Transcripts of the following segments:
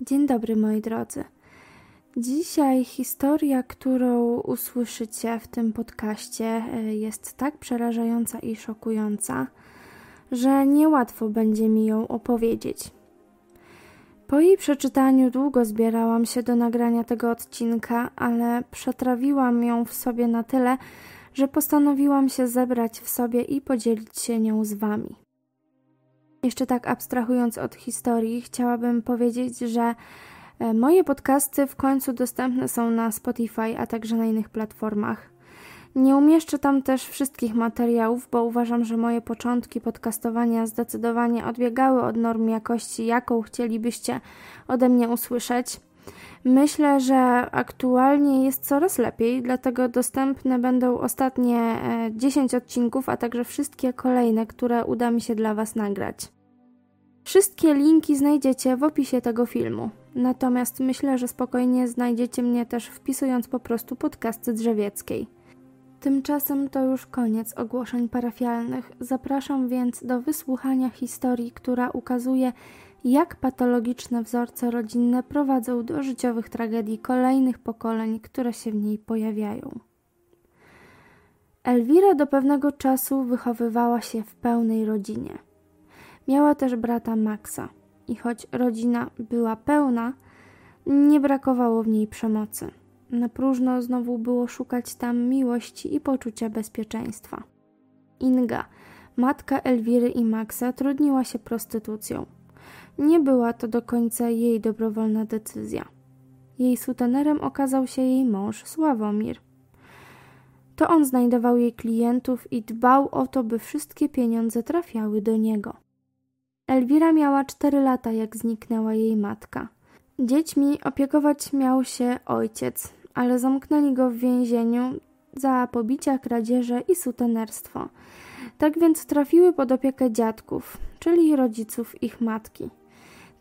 Dzień dobry, moi drodzy. Dzisiaj historia, którą usłyszycie w tym podcaście, e, jest tak przerażająca i szokująca, że niełatwo będzie mi ją opowiedzieć. Po jej przeczytaniu długo zbierałam się do nagrania tego odcinka, ale przetrawiłam ją w sobie na tyle, że postanowiłam się zebrać w sobie i podzielić się nią z wami. Jeszcze tak abstrahując od historii, chciałabym powiedzieć, że e, moje podcasty w końcu dostępne są na Spotify, a także na innych platformach. Nie umieszczę tam też wszystkich materiałów, bo uważam, że moje początki podcastowania zdecydowanie odbiegały od norm jakości, jaką chcielibyście ode mnie usłyszeć. Myślę, że aktualnie jest coraz lepiej, dlatego dostępne będą ostatnie 10 e, odcinków, a także wszystkie kolejne, które uda mi się dla Was nagrać. Wszystkie linki znajdziecie w opisie tego filmu. Natomiast myślę, że spokojnie znajdziecie mnie też wpisując po prostu podcasty drzewieckiej. Tymczasem to już koniec ogłoszeń parafialnych. Zapraszam więc do wysłuchania historii, która ukazuje, jak patologiczne wzorce rodzinne prowadzą do życiowych tragedii kolejnych pokoleń, które się w niej pojawiają. Elwira do pewnego czasu wychowywała się w pełnej rodzinie. Miała też brata Maxa i choć rodzina była pełna, nie brakowało w niej przemocy. Na próżno znowu było szukać tam miłości i poczucia bezpieczeństwa. Inga, matka Elwiry i Maxa, trudniła się prostytucją. Nie była to do końca jej dobrowolna decyzja. Jej sutenerem okazał się jej mąż Sławomir. To on znajdował jej klientów i dbał o to, by wszystkie pieniądze trafiały do niego. Elwira miała cztery lata, jak zniknęła jej matka. Dziećmi opiekować miał się ojciec, ale zamknęli go w więzieniu za pobicia, kradzieże i sutenerstwo. Tak więc trafiły pod opiekę dziadków, czyli rodziców ich matki.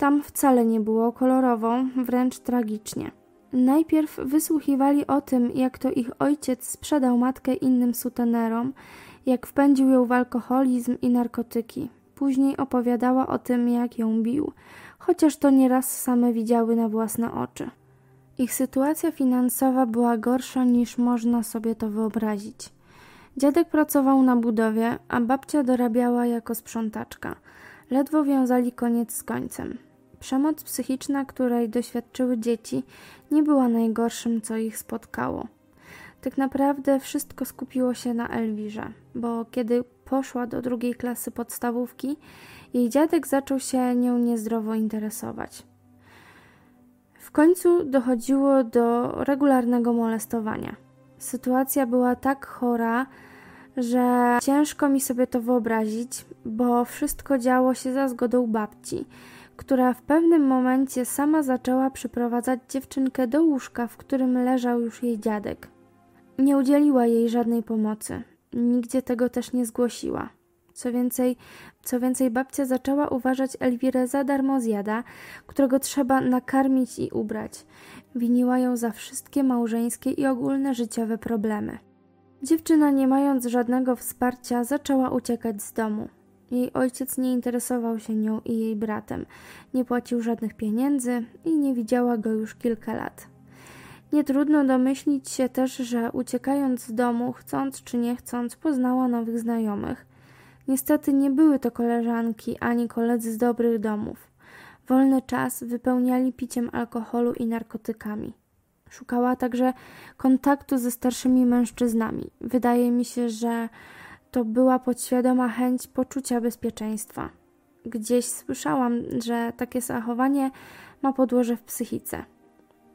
Tam wcale nie było kolorowo, wręcz tragicznie. Najpierw wysłuchiwali o tym, jak to ich ojciec sprzedał matkę innym sutenerom, jak wpędził ją w alkoholizm i narkotyki. Później opowiadała o tym, jak ją bił, chociaż to nieraz same widziały na własne oczy. Ich sytuacja finansowa była gorsza niż można sobie to wyobrazić. Dziadek pracował na budowie, a babcia dorabiała jako sprzątaczka. Ledwo wiązali koniec z końcem. Przemoc psychiczna, której doświadczyły dzieci, nie była najgorszym, co ich spotkało. Tak naprawdę wszystko skupiło się na Elwirze, bo kiedy poszła do drugiej klasy podstawówki, jej dziadek zaczął się nią niezdrowo interesować. W końcu dochodziło do regularnego molestowania. Sytuacja była tak chora, że ciężko mi sobie to wyobrazić, bo wszystko działo się za zgodą babci, która w pewnym momencie sama zaczęła przyprowadzać dziewczynkę do łóżka, w którym leżał już jej dziadek. Nie udzieliła jej żadnej pomocy, nigdzie tego też nie zgłosiła. Co więcej, co więcej, babcia zaczęła uważać Elwirę za darmozjada, którego trzeba nakarmić i ubrać. Winiła ją za wszystkie małżeńskie i ogólne życiowe problemy. Dziewczyna, nie mając żadnego wsparcia, zaczęła uciekać z domu. Jej ojciec nie interesował się nią i jej bratem, nie płacił żadnych pieniędzy i nie widziała go już kilka lat. Nie trudno domyślić się też, że uciekając z domu, chcąc czy nie chcąc, poznała nowych znajomych. Niestety nie były to koleżanki ani koledzy z dobrych domów. Wolny czas wypełniali piciem alkoholu i narkotykami. Szukała także kontaktu ze starszymi mężczyznami. Wydaje mi się, że to była podświadoma chęć poczucia bezpieczeństwa. Gdzieś słyszałam, że takie zachowanie ma podłoże w psychice.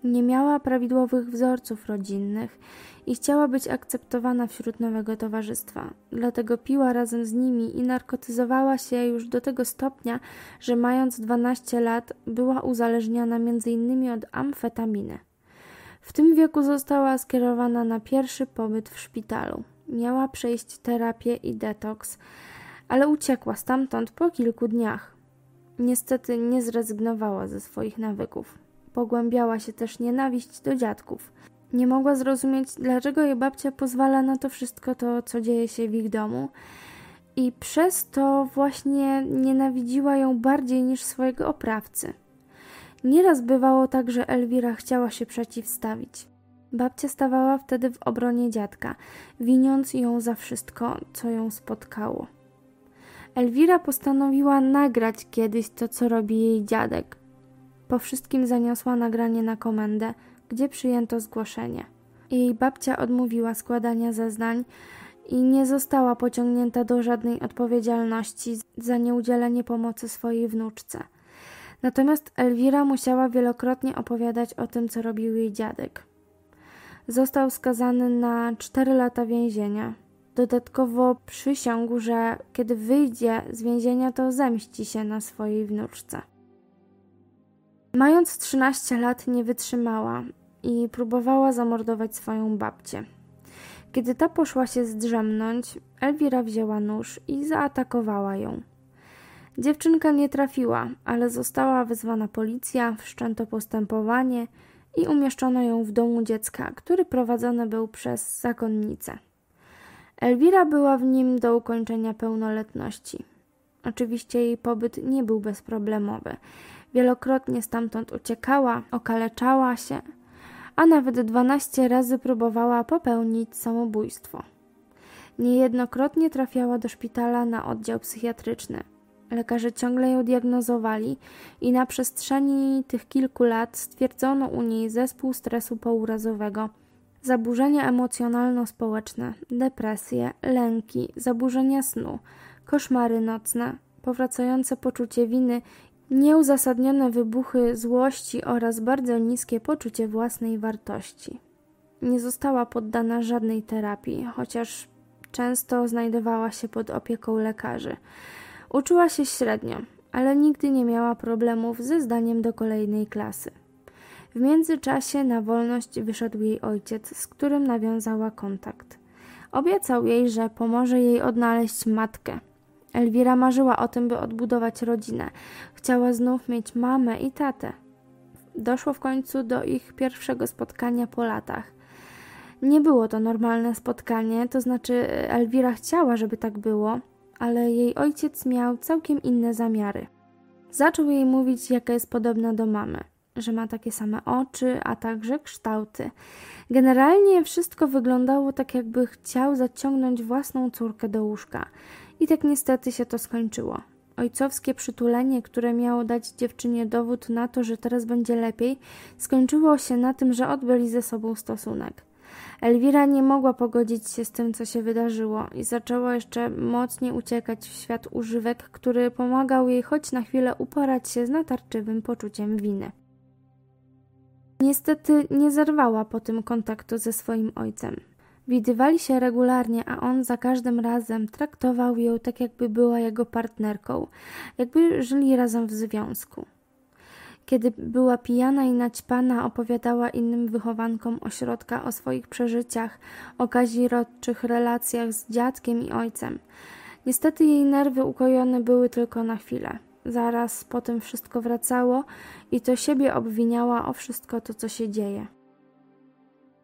Nie miała prawidłowych wzorców rodzinnych i chciała być akceptowana wśród nowego towarzystwa. Dlatego piła razem z nimi i narkotyzowała się już do tego stopnia, że mając 12 lat była uzależniona m.in. od amfetaminy. W tym wieku została skierowana na pierwszy pobyt w szpitalu. Miała przejść terapię i detoks, ale uciekła stamtąd po kilku dniach. Niestety nie zrezygnowała ze swoich nawyków. Pogłębiała się też nienawiść do dziadków. Nie mogła zrozumieć, dlaczego jej babcia pozwala na to wszystko to, co dzieje się w ich domu, i przez to właśnie nienawidziła ją bardziej niż swojego oprawcy. Nieraz bywało tak, że Elwira chciała się przeciwstawić. Babcia stawała wtedy w obronie dziadka, winiąc ją za wszystko, co ją spotkało. Elwira postanowiła nagrać kiedyś to, co robi jej dziadek. Po wszystkim zaniosła nagranie na komendę, gdzie przyjęto zgłoszenie. Jej babcia odmówiła składania zeznań i nie została pociągnięta do żadnej odpowiedzialności za nieudzielenie pomocy swojej wnuczce. Natomiast Elwira musiała wielokrotnie opowiadać o tym, co robił jej dziadek. Został skazany na cztery lata więzienia. Dodatkowo przysiągł, że kiedy wyjdzie z więzienia, to zemści się na swojej wnuczce. Mając 13 lat, nie wytrzymała i próbowała zamordować swoją babcię. Kiedy ta poszła się zdrzemnąć, Elwira wzięła nóż i zaatakowała ją. Dziewczynka nie trafiła, ale została wezwana policja, wszczęto postępowanie i umieszczono ją w domu dziecka, który prowadzony był przez zakonnicę. Elwira była w nim do ukończenia pełnoletności. Oczywiście jej pobyt nie był bezproblemowy. Wielokrotnie stamtąd uciekała, okaleczała się, a nawet dwanaście razy próbowała popełnić samobójstwo. Niejednokrotnie trafiała do szpitala na oddział psychiatryczny. Lekarze ciągle ją diagnozowali i na przestrzeni tych kilku lat stwierdzono u niej zespół stresu pourazowego, zaburzenia emocjonalno-społeczne, depresje, lęki, zaburzenia snu, koszmary nocne, powracające poczucie winy nieuzasadnione wybuchy złości oraz bardzo niskie poczucie własnej wartości. Nie została poddana żadnej terapii, chociaż często znajdowała się pod opieką lekarzy. Uczyła się średnio, ale nigdy nie miała problemów ze zdaniem do kolejnej klasy. W międzyczasie na wolność wyszedł jej ojciec, z którym nawiązała kontakt. Obiecał jej, że pomoże jej odnaleźć matkę, Elwira marzyła o tym, by odbudować rodzinę. Chciała znów mieć mamę i tatę. Doszło w końcu do ich pierwszego spotkania po latach. Nie było to normalne spotkanie, to znaczy Elwira chciała, żeby tak było, ale jej ojciec miał całkiem inne zamiary. Zaczął jej mówić, jaka jest podobna do mamy, że ma takie same oczy, a także kształty. Generalnie wszystko wyglądało tak, jakby chciał zaciągnąć własną córkę do łóżka. I tak niestety się to skończyło. Ojcowskie przytulenie, które miało dać dziewczynie dowód na to, że teraz będzie lepiej, skończyło się na tym, że odbyli ze sobą stosunek. Elwira nie mogła pogodzić się z tym, co się wydarzyło i zaczęła jeszcze mocniej uciekać w świat używek, który pomagał jej choć na chwilę uporać się z natarczywym poczuciem winy. Niestety nie zerwała po tym kontaktu ze swoim ojcem. Widywali się regularnie, a on za każdym razem traktował ją tak, jakby była jego partnerką, jakby żyli razem w związku. Kiedy była pijana i naćpana, opowiadała innym wychowankom ośrodka o swoich przeżyciach, o kazirodczych relacjach z dziadkiem i ojcem. Niestety jej nerwy ukojone były tylko na chwilę. Zaraz potem wszystko wracało i to siebie obwiniała o wszystko to, co się dzieje.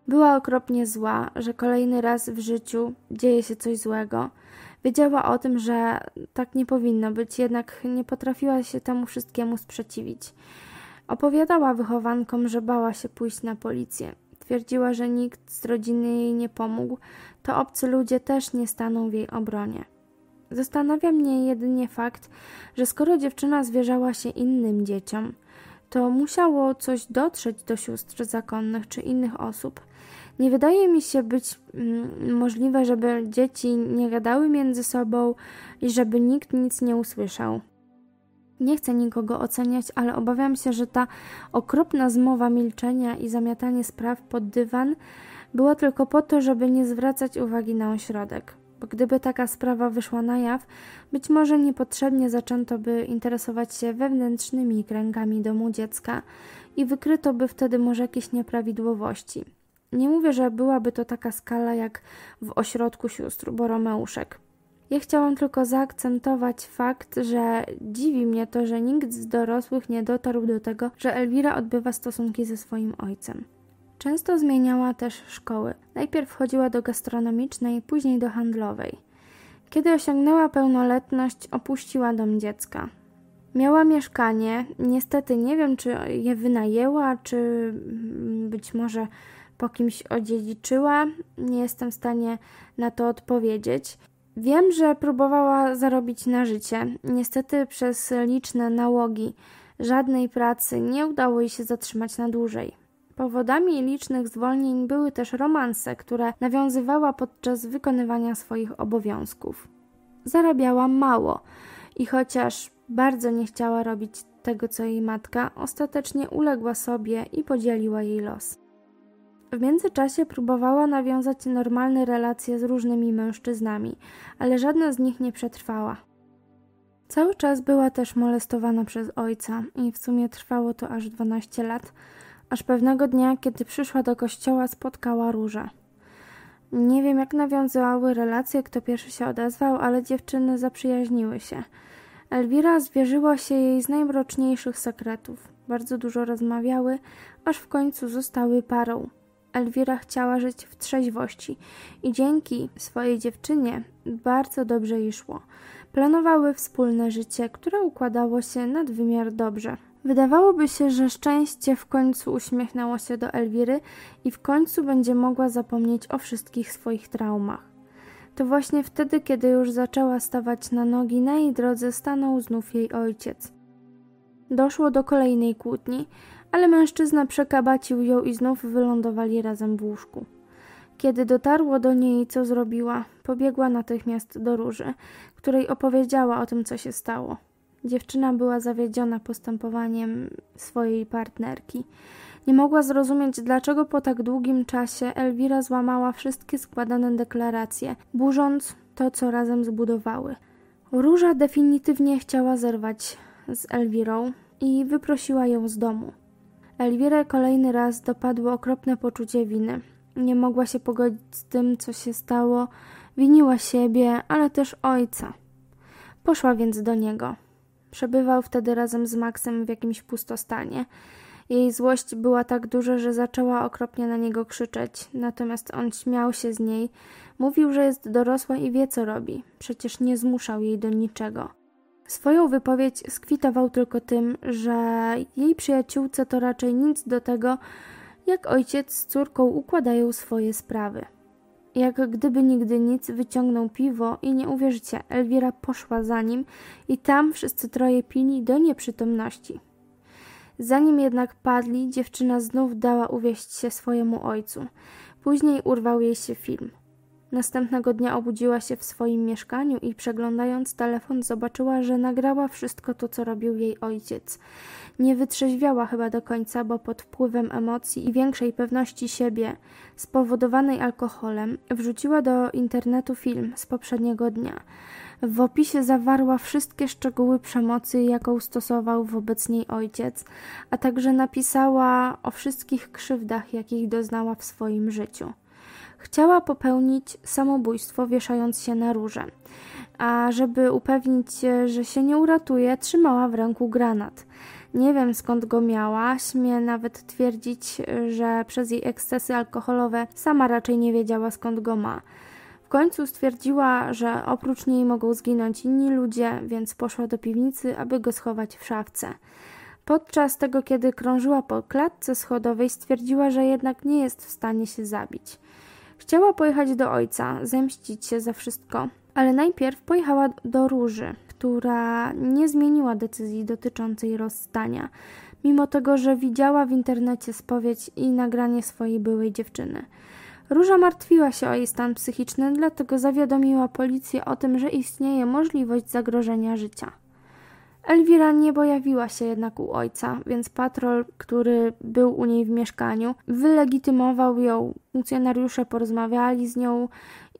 Była okropnie zła, że kolejny raz w życiu dzieje się coś złego. Wiedziała o tym, że tak nie powinno być, jednak nie potrafiła się temu wszystkiemu sprzeciwić. Opowiadała wychowankom, że bała się pójść na policję. Twierdziła, że nikt z rodziny jej nie pomógł, to obcy ludzie też nie staną w jej obronie. Zastanawia mnie jedynie fakt, że skoro dziewczyna zwierzała się innym dzieciom, to musiało coś dotrzeć do sióstr zakonnych czy innych osób. Nie wydaje mi się być mm, możliwe, żeby dzieci nie gadały między sobą i żeby nikt nic nie usłyszał. Nie chcę nikogo oceniać, ale obawiam się, że ta okropna zmowa milczenia i zamiatanie spraw pod dywan była tylko po to, żeby nie zwracać uwagi na ośrodek bo gdyby taka sprawa wyszła na jaw, być może niepotrzebnie zaczęto by interesować się wewnętrznymi kręgami domu dziecka i wykryto by wtedy może jakieś nieprawidłowości. Nie mówię, że byłaby to taka skala jak w ośrodku sióstr Boromeuszek. Ja chciałam tylko zaakcentować fakt, że dziwi mnie to, że nikt z dorosłych nie dotarł do tego, że Elwira odbywa stosunki ze swoim ojcem. Często zmieniała też szkoły. Najpierw chodziła do gastronomicznej, później do handlowej. Kiedy osiągnęła pełnoletność, opuściła dom dziecka. Miała mieszkanie, niestety nie wiem, czy je wynajęła, czy być może po kimś odziedziczyła. Nie jestem w stanie na to odpowiedzieć. Wiem, że próbowała zarobić na życie. Niestety przez liczne nałogi żadnej pracy nie udało jej się zatrzymać na dłużej. Powodami licznych zwolnień były też romanse, które nawiązywała podczas wykonywania swoich obowiązków. Zarabiała mało i chociaż bardzo nie chciała robić tego, co jej matka, ostatecznie uległa sobie i podzieliła jej los. W międzyczasie próbowała nawiązać normalne relacje z różnymi mężczyznami, ale żadna z nich nie przetrwała. Cały czas była też molestowana przez ojca i w sumie trwało to aż 12 lat, aż pewnego dnia, kiedy przyszła do kościoła, spotkała różę. Nie wiem, jak nawiązywały relacje, kto pierwszy się odezwał, ale dziewczyny zaprzyjaźniły się. Elwira zwierzyła się jej z najmroczniejszych sekretów. Bardzo dużo rozmawiały, aż w końcu zostały parą. Elwira chciała żyć w trzeźwości i dzięki swojej dziewczynie bardzo dobrze jej szło. Planowały wspólne życie, które układało się nad wymiar dobrze. Wydawałoby się, że szczęście w końcu uśmiechnęło się do Elwiry i w końcu będzie mogła zapomnieć o wszystkich swoich traumach. To właśnie wtedy, kiedy już zaczęła stawać na nogi, na jej drodze stanął znów jej ojciec. Doszło do kolejnej kłótni, ale mężczyzna przekabacił ją i znów wylądowali razem w łóżku. Kiedy dotarło do niej, co zrobiła, pobiegła natychmiast do Róży, której opowiedziała o tym, co się stało. Dziewczyna była zawiedziona postępowaniem swojej partnerki. Nie mogła zrozumieć, dlaczego po tak długim czasie Elwira złamała wszystkie składane deklaracje, burząc to, co razem zbudowały. Róża definitywnie chciała zerwać z Elwirą i wyprosiła ją z domu. Elwirę kolejny raz dopadło okropne poczucie winy. Nie mogła się pogodzić z tym, co się stało, winiła siebie, ale też ojca. Poszła więc do niego. Przebywał wtedy razem z Maxem w jakimś pustostanie. Jej złość była tak duża, że zaczęła okropnie na niego krzyczeć, natomiast on śmiał się z niej, mówił, że jest dorosła i wie, co robi. Przecież nie zmuszał jej do niczego. Swoją wypowiedź skwitował tylko tym, że jej przyjaciółce to raczej nic do tego, jak ojciec z córką układają swoje sprawy. Jak gdyby nigdy nic, wyciągnął piwo i nie uwierzycie, Elwira poszła za nim i tam wszyscy troje pili do nieprzytomności. Zanim jednak padli, dziewczyna znów dała uwieść się swojemu ojcu. Później urwał jej się film. Następnego dnia obudziła się w swoim mieszkaniu i przeglądając telefon zobaczyła, że nagrała wszystko to, co robił jej ojciec. Nie wytrzeźwiała chyba do końca, bo pod wpływem emocji i większej pewności siebie, spowodowanej alkoholem, wrzuciła do internetu film z poprzedniego dnia. W opisie zawarła wszystkie szczegóły przemocy, jaką stosował wobec niej ojciec, a także napisała o wszystkich krzywdach, jakich doznała w swoim życiu. Chciała popełnić samobójstwo, wieszając się na róże, a żeby upewnić się, że się nie uratuje, trzymała w ręku granat. Nie wiem skąd go miała, śmie nawet twierdzić, że przez jej ekscesy alkoholowe sama raczej nie wiedziała skąd go ma. W końcu stwierdziła, że oprócz niej mogą zginąć inni ludzie, więc poszła do piwnicy, aby go schować w szafce. Podczas tego, kiedy krążyła po klatce schodowej, stwierdziła, że jednak nie jest w stanie się zabić. Chciała pojechać do ojca, zemścić się za wszystko, ale najpierw pojechała do Róży, która nie zmieniła decyzji dotyczącej rozstania, mimo tego, że widziała w internecie spowiedź i nagranie swojej byłej dziewczyny. Róża martwiła się o jej stan psychiczny, dlatego zawiadomiła policję o tym, że istnieje możliwość zagrożenia życia. Elwira nie pojawiła się jednak u ojca, więc patrol, który był u niej w mieszkaniu, wylegitymował ją. Funkcjonariusze porozmawiali z nią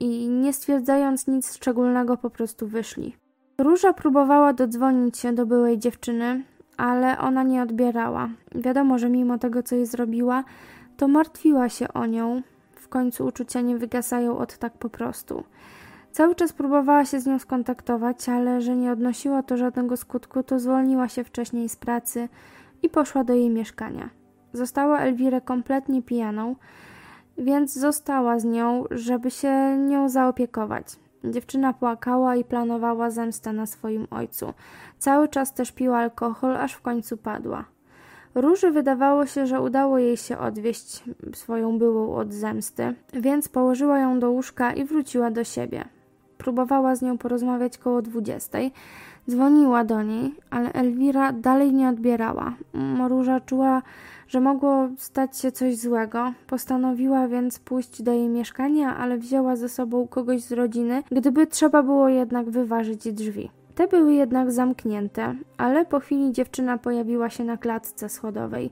i nie stwierdzając nic szczególnego po prostu wyszli. Róża próbowała dodzwonić się do byłej dziewczyny, ale ona nie odbierała. Wiadomo, że mimo tego, co jej zrobiła, to martwiła się o nią. W końcu uczucia nie wygasają od tak po prostu. Cały czas próbowała się z nią skontaktować, ale że nie odnosiło to żadnego skutku, to zwolniła się wcześniej z pracy i poszła do jej mieszkania. Została Elwirę kompletnie pijaną, więc została z nią, żeby się nią zaopiekować. Dziewczyna płakała i planowała zemstę na swoim ojcu. Cały czas też piła alkohol, aż w końcu padła. Róży wydawało się, że udało jej się odwieść swoją byłą od zemsty, więc położyła ją do łóżka i wróciła do siebie. Próbowała z nią porozmawiać koło dwudziestej. Dzwoniła do niej, ale Elwira dalej nie odbierała. Róża czuła, że mogło stać się coś złego. Postanowiła więc pójść do jej mieszkania, ale wzięła ze sobą kogoś z rodziny, gdyby trzeba było jednak wyważyć drzwi. Te były jednak zamknięte, ale po chwili dziewczyna pojawiła się na klatce schodowej.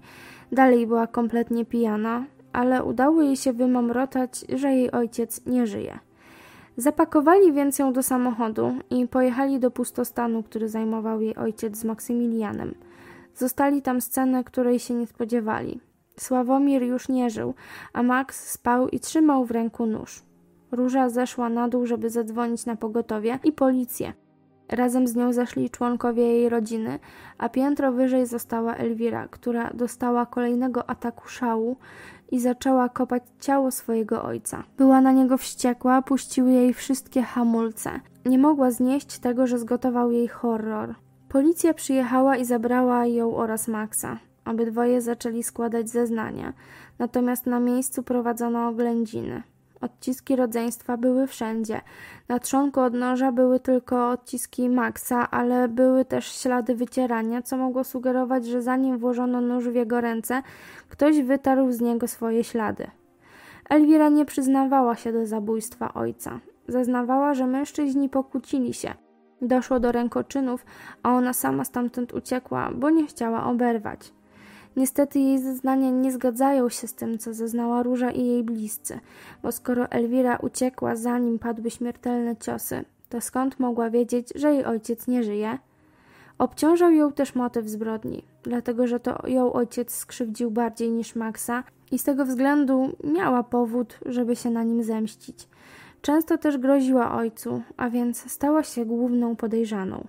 Dalej była kompletnie pijana, ale udało jej się wymamrotać, że jej ojciec nie żyje. Zapakowali więc ją do samochodu i pojechali do pustostanu, który zajmował jej ojciec z Maksymilianem. Zostali tam scenę, której się nie spodziewali. Sławomir już nie żył, a Max spał i trzymał w ręku nóż. Róża zeszła na dół, żeby zadzwonić na pogotowie i policję. Razem z nią zeszli członkowie jej rodziny, a piętro wyżej została Elwira, która dostała kolejnego ataku szału i zaczęła kopać ciało swojego ojca. Była na niego wściekła, puściły jej wszystkie hamulce. Nie mogła znieść tego, że zgotował jej horror. Policja przyjechała i zabrała ją oraz Maxa. Obydwoje zaczęli składać zeznania, natomiast na miejscu prowadzono oględziny. Odciski rodzeństwa były wszędzie. Na trzonku odnoża były tylko odciski Maxa, ale były też ślady wycierania, co mogło sugerować, że zanim włożono nóż w jego ręce, ktoś wytarł z niego swoje ślady. Elwira nie przyznawała się do zabójstwa ojca. Zeznawała, że mężczyźni pokłócili się. Doszło do rękoczynów, a ona sama stamtąd uciekła, bo nie chciała oberwać. Niestety jej zeznania nie zgadzają się z tym, co zeznała Róża i jej bliscy, bo skoro Elwira uciekła zanim padły śmiertelne ciosy, to skąd mogła wiedzieć, że jej ojciec nie żyje? Obciążał ją też motyw zbrodni, dlatego że to ją ojciec skrzywdził bardziej niż Maxa i z tego względu miała powód, żeby się na nim zemścić. Często też groziła ojcu, a więc stała się główną podejrzaną.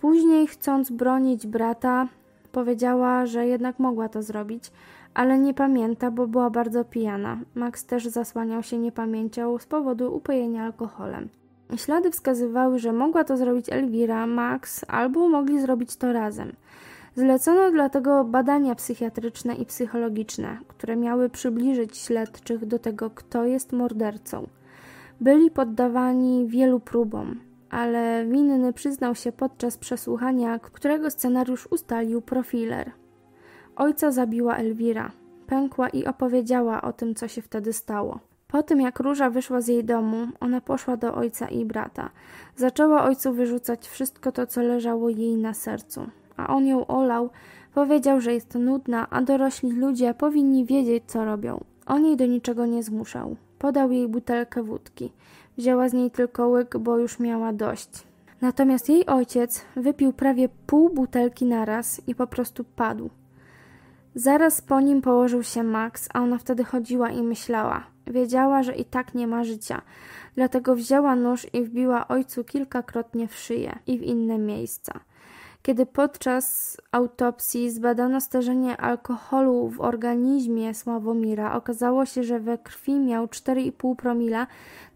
Później, chcąc bronić brata, Powiedziała, że jednak mogła to zrobić, ale nie pamięta, bo była bardzo pijana. Max też zasłaniał się niepamięcią z powodu upojenia alkoholem. Ślady wskazywały, że mogła to zrobić Elwira, Max albo mogli zrobić to razem. Zlecono dlatego badania psychiatryczne i psychologiczne, które miały przybliżyć śledczych do tego, kto jest mordercą. Byli poddawani wielu próbom, ale winny przyznał się podczas przesłuchania, którego scenariusz ustalił profiler. Ojca zabiła Elwira. Pękła i opowiedziała o tym, co się wtedy stało. Po tym, jak Róża wyszła z jej domu, ona poszła do ojca i brata. Zaczęła ojcu wyrzucać wszystko to, co leżało jej na sercu. A on ją olał, powiedział, że jest nudna, a dorośli ludzie powinni wiedzieć, co robią. On jej do niczego nie zmuszał. Podał jej butelkę wódki. Wzięła z niej tylko łyk, bo już miała dość. Natomiast jej ojciec wypił prawie pół butelki naraz i po prostu padł. Zaraz po nim położył się Max, a ona wtedy chodziła i myślała. Wiedziała, że i tak nie ma życia, dlatego wzięła nóż i wbiła ojcu kilkakrotnie w szyję i w inne miejsca. Kiedy podczas autopsji zbadano stężenie alkoholu w organizmie Sławomira, okazało się, że we krwi miał 4,5 promila,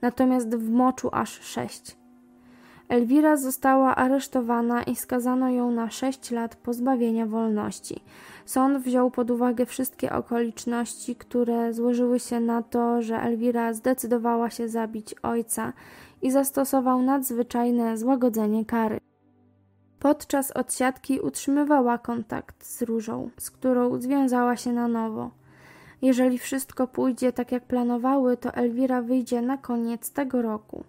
natomiast w moczu aż 6. Elwira została aresztowana i skazano ją na 6 lat pozbawienia wolności. Sąd wziął pod uwagę wszystkie okoliczności, które złożyły się na to, że Elwira zdecydowała się zabić ojca i zastosował nadzwyczajne złagodzenie kary. Podczas odsiadki utrzymywała kontakt z Różą, z którą związała się na nowo. Jeżeli wszystko pójdzie tak jak planowały, to Elwira wyjdzie na koniec tego roku.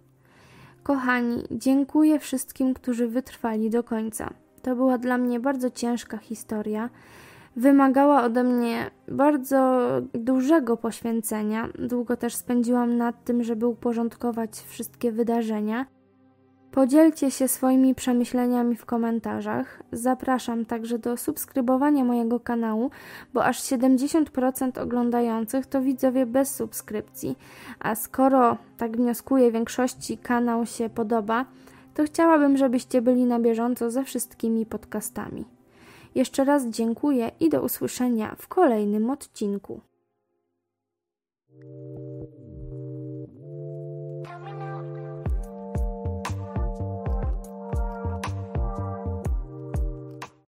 Kochani, dziękuję wszystkim, którzy wytrwali do końca. To była dla mnie bardzo ciężka historia. Wymagała ode mnie bardzo dużego poświęcenia. Długo też spędziłam nad tym, żeby uporządkować wszystkie wydarzenia. Podzielcie się swoimi przemyśleniami w komentarzach. Zapraszam także do subskrybowania mojego kanału, bo aż 70% oglądających to widzowie bez subskrypcji. A skoro, tak wnioskuję, większości kanał się podoba, to chciałabym, żebyście byli na bieżąco ze wszystkimi podcastami. Jeszcze raz dziękuję i do usłyszenia w kolejnym odcinku.